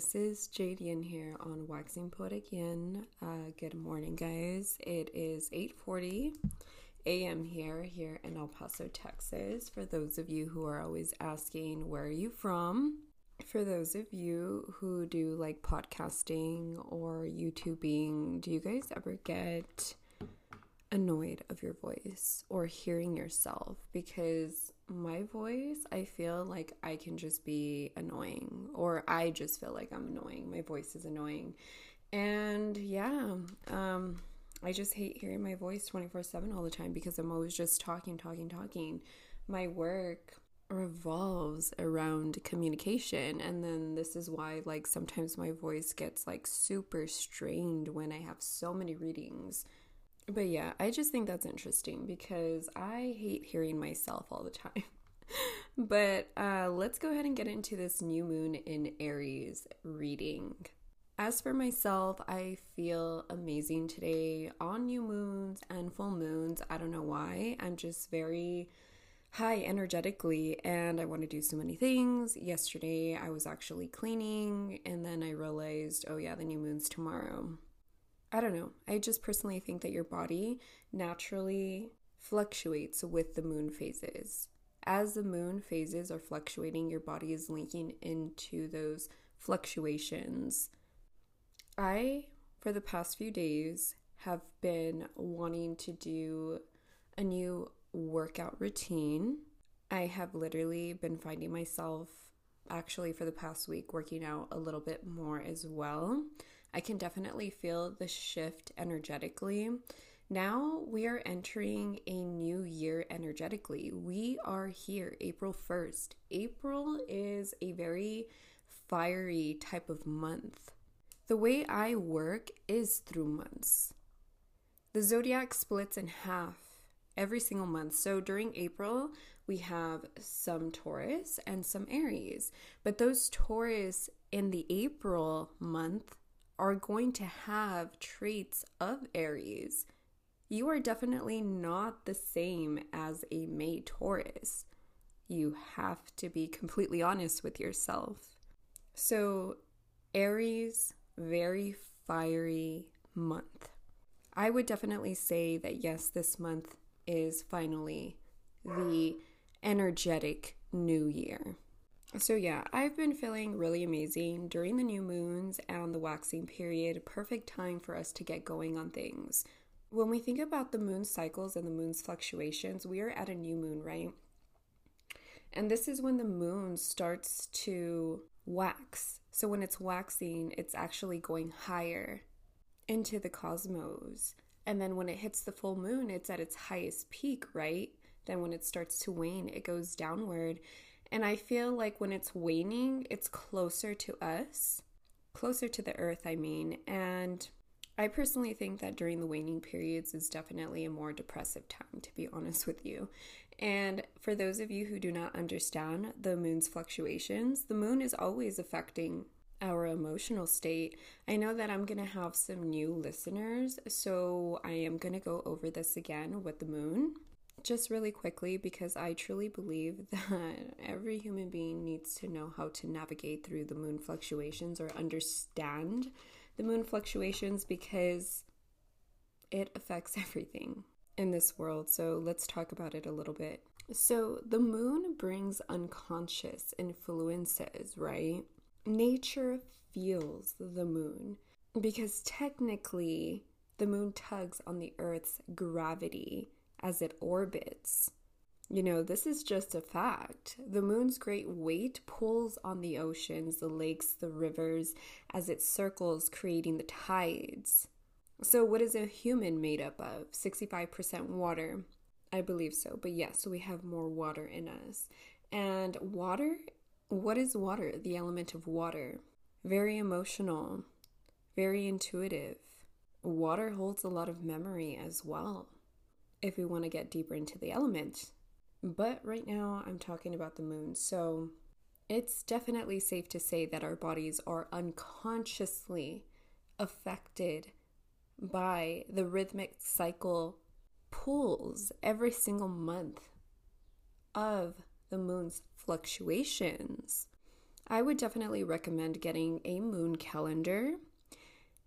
This is Jadian here on Waxing Poetic Yin. Uh, good morning, guys. It is 8:40 a.m. here here in El Paso, Texas. For those of you who are always asking, where are you from? For those of you who do like podcasting or YouTubing, do you guys ever get annoyed of your voice or hearing yourself because my voice, I feel like I can just be annoying or I just feel like I'm annoying. My voice is annoying. And yeah, um I just hate hearing my voice 24/7 all the time because I'm always just talking, talking, talking. My work revolves around communication and then this is why like sometimes my voice gets like super strained when I have so many readings but yeah, I just think that's interesting because I hate hearing myself all the time. but uh, let's go ahead and get into this new moon in Aries reading. As for myself, I feel amazing today on new moons and full moons. I don't know why. I'm just very high energetically and I want to do so many things. Yesterday, I was actually cleaning and then I realized, oh, yeah, the new moon's tomorrow. I don't know. I just personally think that your body naturally fluctuates with the moon phases. As the moon phases are fluctuating, your body is linking into those fluctuations. I, for the past few days, have been wanting to do a new workout routine. I have literally been finding myself actually for the past week working out a little bit more as well. I can definitely feel the shift energetically. Now we are entering a new year energetically. We are here, April 1st. April is a very fiery type of month. The way I work is through months. The zodiac splits in half every single month. So during April, we have some Taurus and some Aries. But those Taurus in the April month are going to have traits of Aries. You are definitely not the same as a May Taurus. You have to be completely honest with yourself. So, Aries, very fiery month. I would definitely say that yes, this month is finally the energetic new year. So, yeah, I've been feeling really amazing during the new moons and the waxing period. Perfect time for us to get going on things. When we think about the moon cycles and the moon's fluctuations, we are at a new moon, right? And this is when the moon starts to wax. So, when it's waxing, it's actually going higher into the cosmos. And then when it hits the full moon, it's at its highest peak, right? Then when it starts to wane, it goes downward and I feel like when it's waning, it's closer to us, closer to the earth, I mean. And I personally think that during the waning periods is definitely a more depressive time, to be honest with you. And for those of you who do not understand the moon's fluctuations, the moon is always affecting our emotional state. I know that I'm going to have some new listeners, so I am going to go over this again with the moon just really quickly because I truly believe that every human being needs to know how to navigate through the moon fluctuations or understand the moon fluctuations because it affects everything in this world. So let's talk about it a little bit. So the moon brings unconscious influences, right? Nature feels the moon because technically the moon tugs on the earth's gravity as it orbits. You know, this is just a fact. The moon's great weight pulls on the oceans, the lakes, the rivers as it circles, creating the tides. So, what is a human made up of? 65% water. I believe so, but yes, we have more water in us. And water, what is water? The element of water. Very emotional, very intuitive. Water holds a lot of memory as well if we want to get deeper into the elements. But right now, I'm talking about the moon. So it's definitely safe to say that our bodies are unconsciously affected by the rhythmic cycle pulls every single month of the moon's fluctuations. I would definitely recommend getting a moon calendar.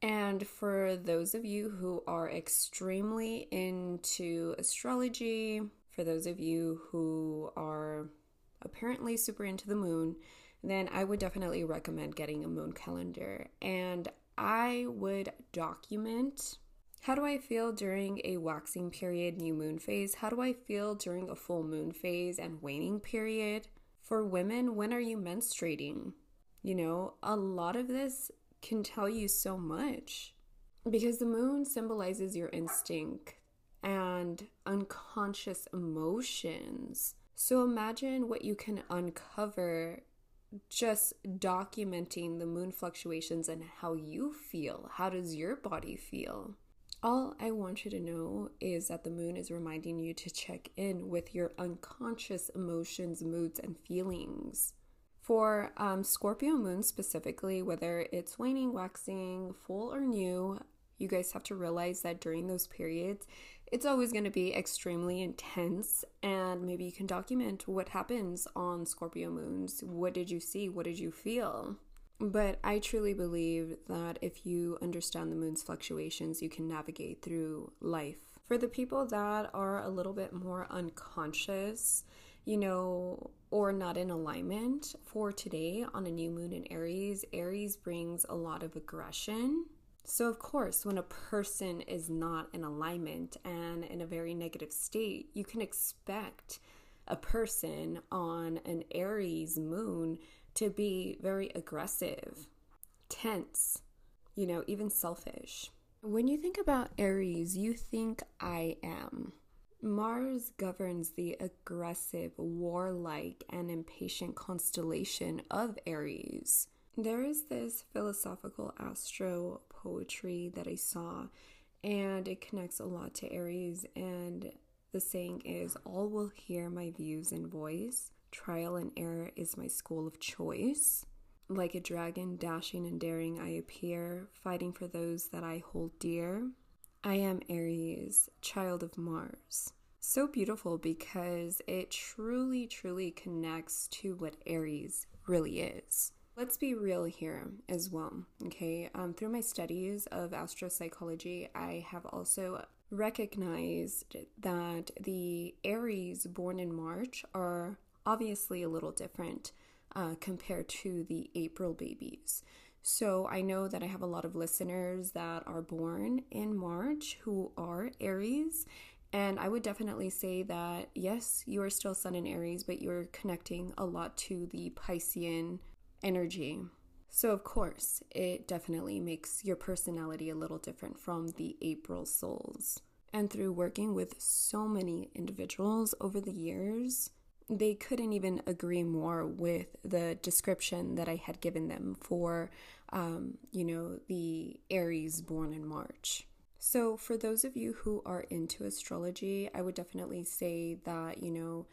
And for those of you who are extremely into astrology, for those of you who are apparently super into the moon, then I would definitely recommend getting a moon calendar. And I would document how do I feel during a waxing period, new moon phase? How do I feel during a full moon phase and waning period? For women, when are you menstruating? You know, a lot of this can tell you so much because the moon symbolizes your instinct and unconscious emotions. So imagine what you can uncover just documenting the moon fluctuations and how you feel. How does your body feel? All I want you to know is that the moon is reminding you to check in with your unconscious emotions, moods, and feelings. For um, Scorpio moon specifically, whether it's waning, waxing, full, or new, you guys have to realize that during those periods, it's always going to be extremely intense. And maybe you can document what happens on Scorpio moons. What did you see? What did you feel? But I truly believe that if you understand the moon's fluctuations, you can navigate through life. For the people that are a little bit more unconscious, you know, or not in alignment, for today on a new moon in Aries, Aries brings a lot of aggression. So, of course, when a person is not in alignment and in a very negative state, you can expect a person on an Aries moon to be very aggressive, tense, you know, even selfish. When you think about Aries, you think I am. Mars governs the aggressive, warlike, and impatient constellation of Aries. There is this philosophical astro poetry that I saw, and it connects a lot to Aries. And the saying is, All will hear my views and voice. Trial and error is my school of choice. Like a dragon, dashing and daring, I appear, fighting for those that I hold dear. I am Aries, child of Mars. So beautiful because it truly, truly connects to what Aries really is. Let's be real here as well, okay? Um, through my studies of astropsychology, I have also recognized that the Aries born in March are obviously a little different uh, compared to the April babies. So I know that I have a lot of listeners that are born in March who are Aries. And I would definitely say that yes, you are still Sun in Aries, but you're connecting a lot to the Piscean energy. So, of course, it definitely makes your personality a little different from the April souls. And through working with so many individuals over the years, they couldn't even agree more with the description that I had given them for, um, you know, the Aries born in March. So, for those of you who are into astrology, I would definitely say that, you know,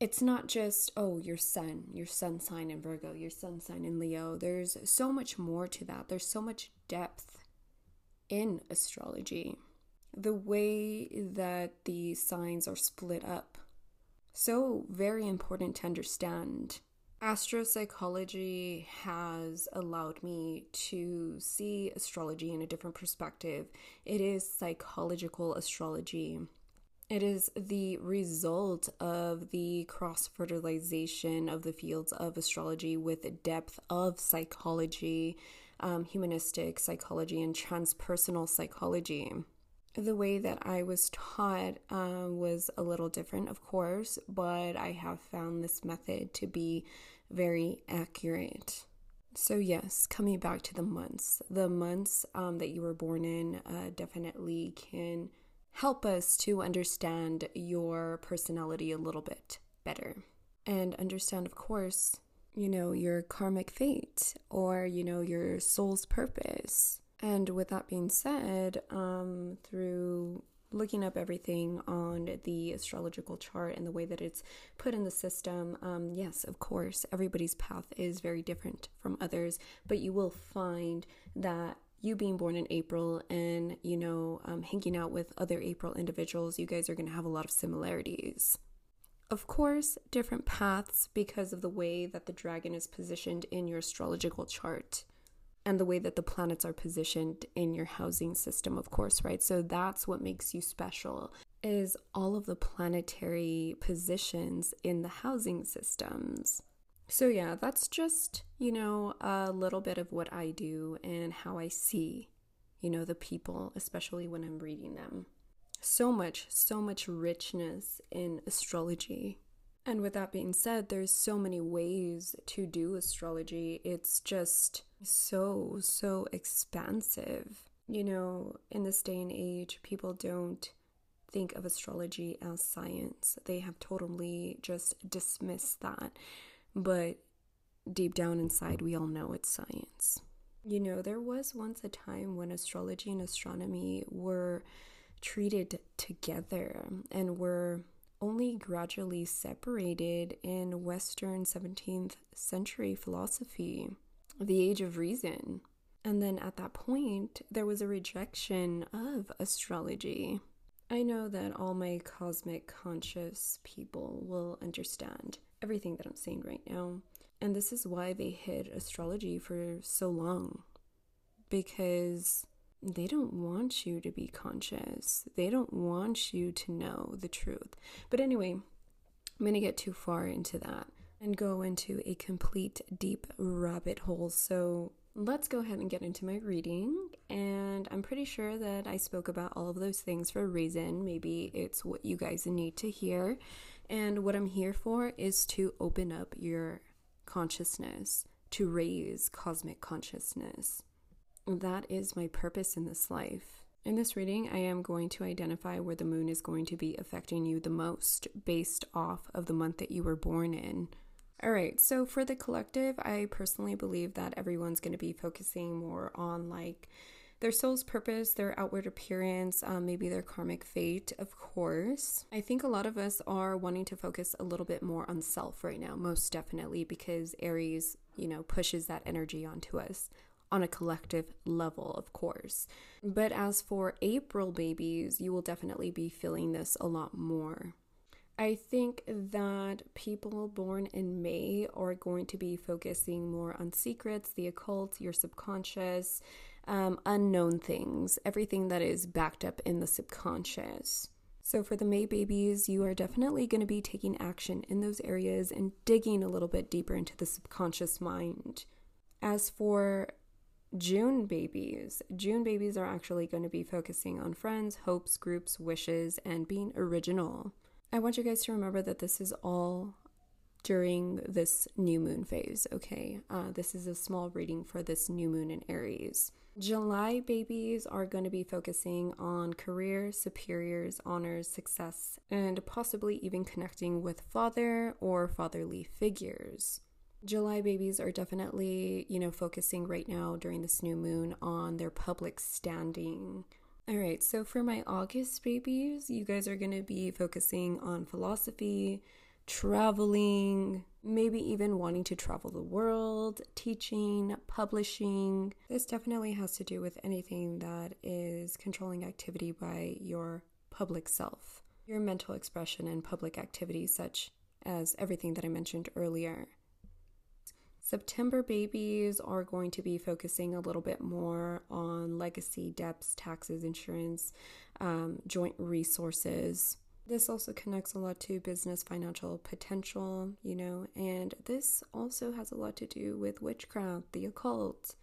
it's not just, oh, your sun, your sun sign in Virgo, your sun sign in Leo. There's so much more to that. There's so much depth in astrology. The way that the signs are split up so very important to understand. Astropsychology has allowed me to see astrology in a different perspective. It is psychological astrology. It is the result of the cross fertilization of the fields of astrology with depth of psychology, um, humanistic psychology, and transpersonal psychology the way that I was taught um, was a little different, of course, but I have found this method to be very accurate. So, yes, coming back to the months, the months um, that you were born in uh, definitely can help us to understand your personality a little bit better. And understand, of course, you know, your karmic fate or, you know, your soul's purpose and with that being said, um, through looking up everything on the astrological chart and the way that it's put in the system, um, yes, of course, everybody's path is very different from others, but you will find that you being born in April and, you know, um, hanging out with other April individuals, you guys are going to have a lot of similarities. Of course, different paths because of the way that the dragon is positioned in your astrological chart and the way that the planets are positioned in your housing system, of course, right? So that's what makes you special is all of the planetary positions in the housing systems. So, yeah, that's just, you know, a little bit of what I do and how I see, you know, the people, especially when I'm reading them. So much, so much richness in astrology. And with that being said, there's so many ways to do astrology. It's just so, so expansive. You know, in this day and age, people don't think of astrology as science. They have totally just dismissed that. But deep down inside, we all know it's science. You know, there was once a time when astrology and astronomy were treated together and were only gradually separated in Western 17th century philosophy, the Age of Reason. And then at that point, there was a rejection of astrology. I know that all my cosmic conscious people will understand everything that I'm saying right now. And this is why they hid astrology for so long. Because they don't want you to be conscious. They don't want you to know the truth. But anyway, I'm going to get too far into that and go into a complete deep rabbit hole. So let's go ahead and get into my reading. And I'm pretty sure that I spoke about all of those things for a reason. Maybe it's what you guys need to hear. And what I'm here for is to open up your consciousness, to raise cosmic consciousness. That is my purpose in this life. In this reading, I am going to identify where the moon is going to be affecting you the most based off of the month that you were born in. All right, so for the collective, I personally believe that everyone's going to be focusing more on like their soul's purpose, their outward appearance, um, maybe their karmic fate, of course. I think a lot of us are wanting to focus a little bit more on self right now, most definitely, because Aries, you know, pushes that energy onto us on a collective level, of course. But as for April babies, you will definitely be feeling this a lot more. I think that people born in May are going to be focusing more on secrets, the occult, your subconscious, um, unknown things, everything that is backed up in the subconscious. So, for the May babies, you are definitely going to be taking action in those areas and digging a little bit deeper into the subconscious mind. As for June babies, June babies are actually going to be focusing on friends, hopes, groups, wishes, and being original. I want you guys to remember that this is all during this new moon phase, okay? Uh, this is a small reading for this new moon in Aries. July babies are going to be focusing on career, superiors, honors, success, and possibly even connecting with father or fatherly figures. July babies are definitely, you know, focusing right now during this new moon on their public standing, all right, so for my August babies, you guys are going to be focusing on philosophy, traveling, maybe even wanting to travel the world, teaching, publishing. This definitely has to do with anything that is controlling activity by your public self, your mental expression and public activities, such as everything that I mentioned earlier. September babies are going to be focusing a little bit more on legacy, debts, taxes, insurance, um, joint resources. This also connects a lot to business financial potential, you know, and this also has a lot to do with witchcraft, the occult,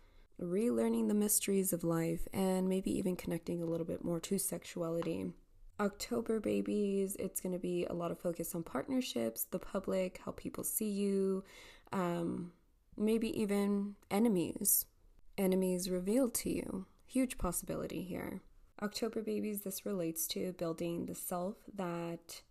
relearning the mysteries of life, and maybe even connecting a little bit more to sexuality. October babies, it's going to be a lot of focus on partnerships, the public, how people see you, um, maybe even enemies. Enemies revealed to you. Huge possibility here. October babies, this relates to building the self that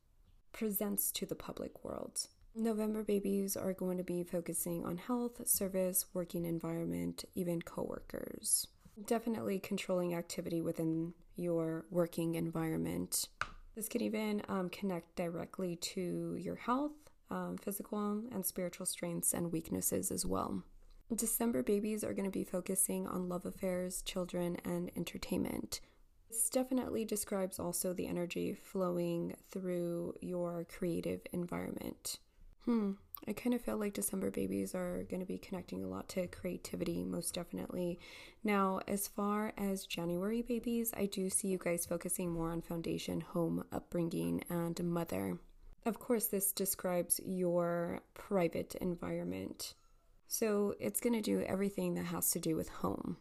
presents to the public world. November babies are going to be focusing on health, service, working environment, even coworkers. Definitely controlling activity within your working environment. This could even um, connect directly to your health, um, physical and spiritual strengths and weaknesses as well. December babies are going to be focusing on love affairs, children, and entertainment. This definitely describes also the energy flowing through your creative environment. Hmm, I kind of feel like December babies are going to be connecting a lot to creativity, most definitely. Now, as far as January babies, I do see you guys focusing more on foundation, home, upbringing, and mother. Of course, this describes your private environment. So it's going to do everything that has to do with home.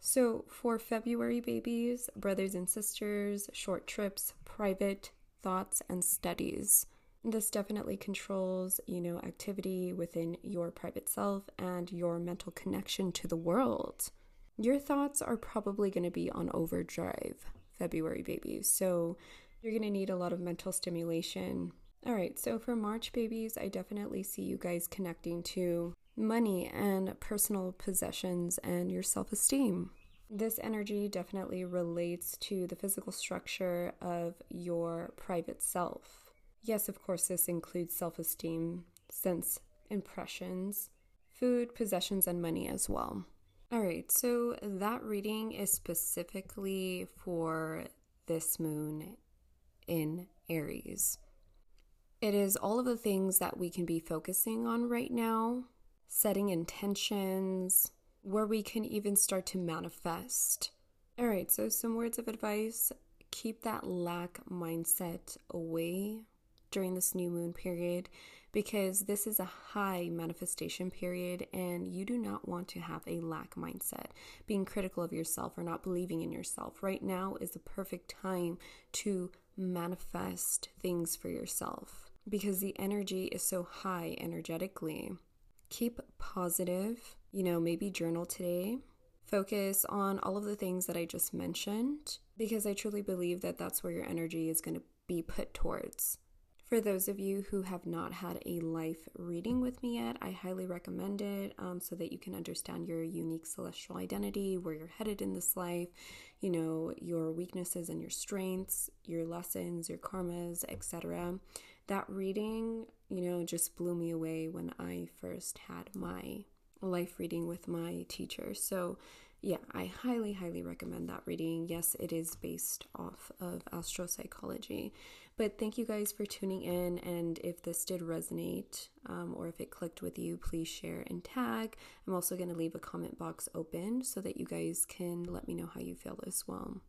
So for February babies, brothers and sisters, short trips, private thoughts, and studies. This definitely controls, you know, activity within your private self and your mental connection to the world. Your thoughts are probably going to be on overdrive, February babies. So you're going to need a lot of mental stimulation. All right, so for March babies, I definitely see you guys connecting to money and personal possessions and your self esteem. This energy definitely relates to the physical structure of your private self. Yes, of course, this includes self esteem, sense impressions, food, possessions, and money as well. All right, so that reading is specifically for this moon in Aries. It is all of the things that we can be focusing on right now, setting intentions, where we can even start to manifest. All right, so some words of advice keep that lack mindset away during this new moon period because this is a high manifestation period and you do not want to have a lack mindset, being critical of yourself or not believing in yourself. Right now is the perfect time to manifest things for yourself because the energy is so high energetically. Keep positive, you know, maybe journal today. Focus on all of the things that I just mentioned because I truly believe that that's where your energy is going to be put towards. For those of you who have not had a life reading with me yet, I highly recommend it um, so that you can understand your unique celestial identity, where you're headed in this life, you know, your weaknesses and your strengths, your lessons, your karmas, etc that reading, you know, just blew me away when I first had my life reading with my teacher. So, yeah, I highly, highly recommend that reading. Yes, it is based off of astropsychology. But thank you guys for tuning in. And if this did resonate um, or if it clicked with you, please share and tag. I'm also going to leave a comment box open so that you guys can let me know how you feel as well.